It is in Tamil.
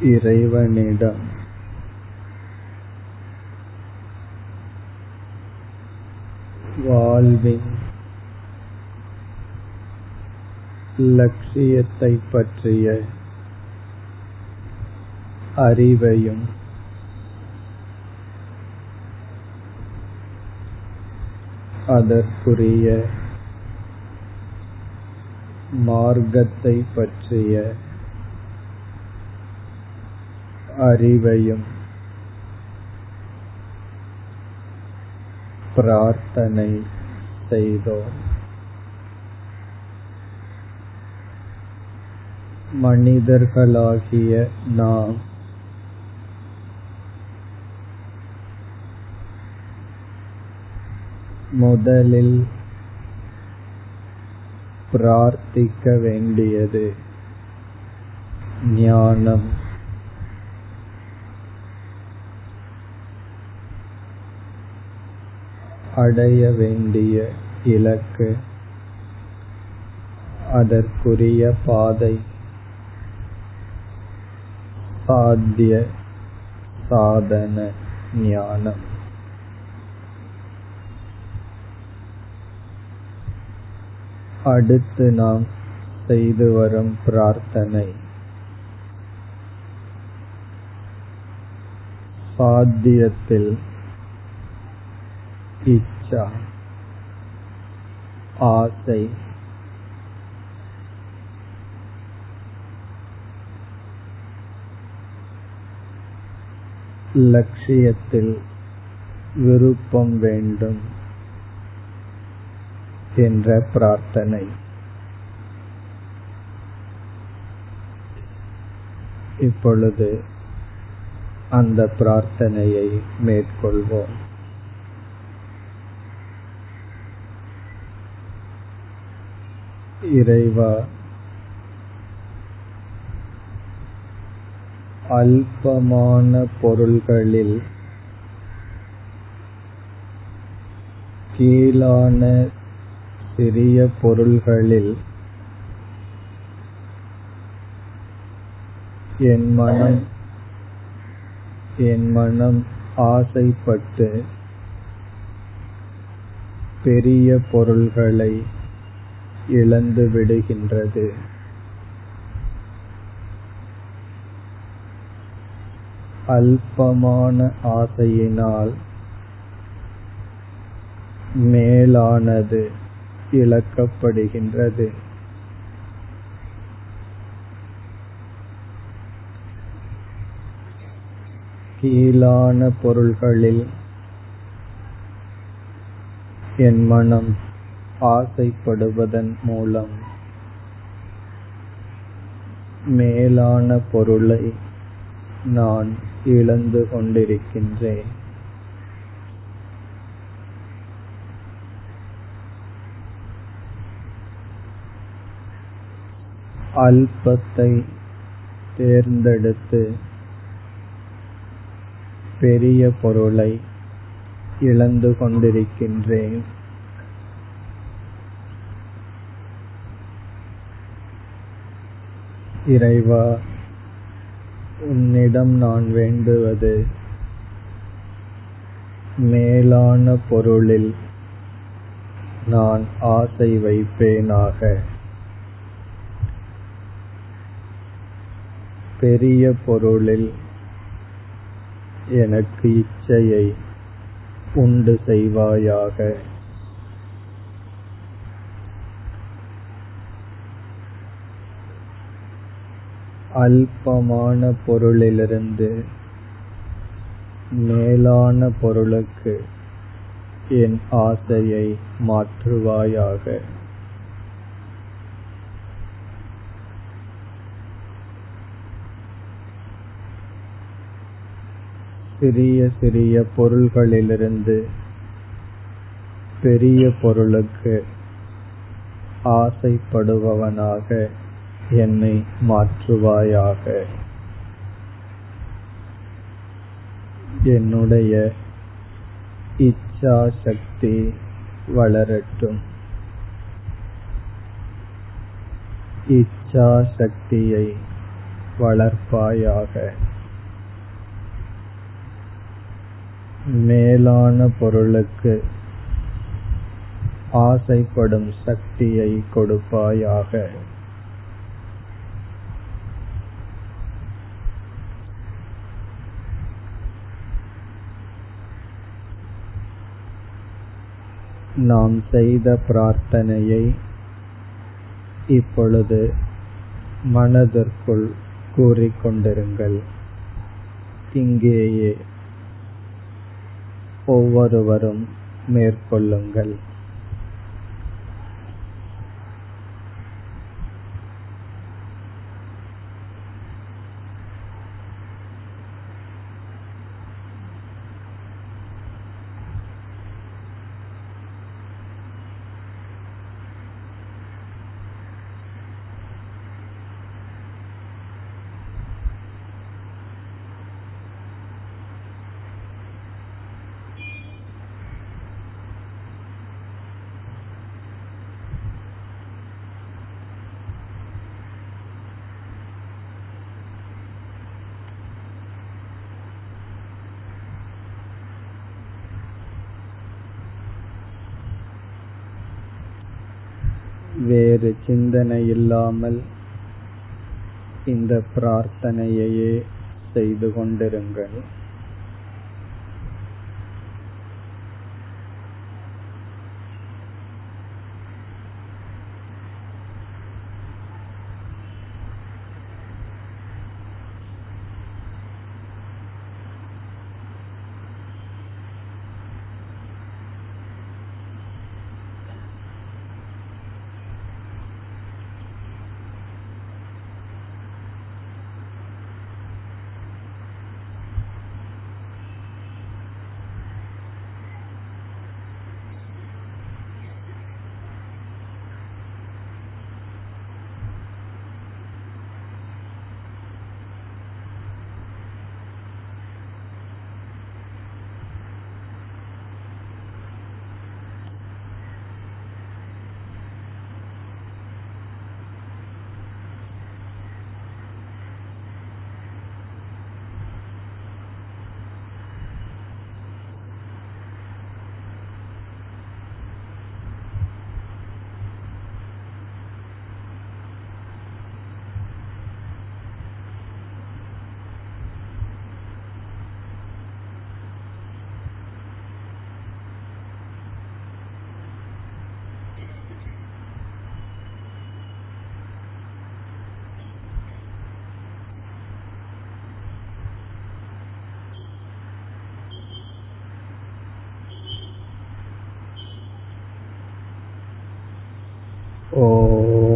இறைவனிடம். வாழ்வின் லட்சியத்தை பற்றிய அறிவையும் அதற்குரிய மார்க்கத்தை பற்றிய அறிவையும் பிரார்த்தனை செய்தோம். மனிதர்களாகிய நாம் முதலில் பிரார்த்திக்க வேண்டியது ஞானம். அடைய வேண்டிய இலக்கு அதற்குரிய பாதை சாத்திய சாதன ஞானம். அடுத்து நாம் செய்து வரும் பிரார்த்தனை. சாத்தியத்தில் இச்சா ஆசை லட்சியத்தில் விருப்பம் வேண்டும் என்ற பிரார்த்தனை இப்பொழுது அந்த பிரார்த்தனையை மேற்கொள்வோம். இறைவா. அல்பமான பொருள்களில் கீழான சிறிய பொருள்களில் என் மனம் என் மனம் ஆசைப்பட்டு பெரிய பொருள்களை இழந்து விடுகின்றது. அல்பமான ஆசையினால் மேலானது இழக்கப்படுகின்றது. கீழான பொருள்களில் என் மனம் ஆசைப்படுவதன் மூலம். மேலான பொருளை நான் இழந்து கொண்டிருக்கின்றேன். அல்பத்தை தேர்ந்தெடுத்து பெரிய பொருளை இழந்து கொண்டிருக்கின்றேன். இறைவா உன்னிடம் நான் வேண்டுவது மேலான பொருளில் நான் ஆசை வைப்பேனாக. பெரிய பொருளில் எனக்கு இச்சையை உண்டு செய்வாயாக. அல்பமான பொருளிலிருந்து மேலான பொருளுக்கு என் ஆசையை மாற்றுவாயாக. சிறிய சிறிய பொருள்களிலிருந்து பெரிய பொருளுக்கு ஆசைப்படுபவனாக என்னை மாற்றுவாயாக. என்னுடைய இச்சா சக்தி வளரட்டும். இச்சா சக்தியை வளர்ப்பாயாக. மேலான பொருளுக்கு ஆசைப்படும் சக்தியை கொடுப்பாயாக. நாம் செய்த பிரார்த்தனையை இப்பொழுது மனதிற்குள் கூறிக்கொண்டிருங்கள். இங்கேயே ஒவ்வொருவரும் மேற்கொள்ளுங்கள். வேறு சிந்தனை இல்லாமல் இந்த பிரார்த்தனையையே செய்து கொண்டிருங்கள். 哦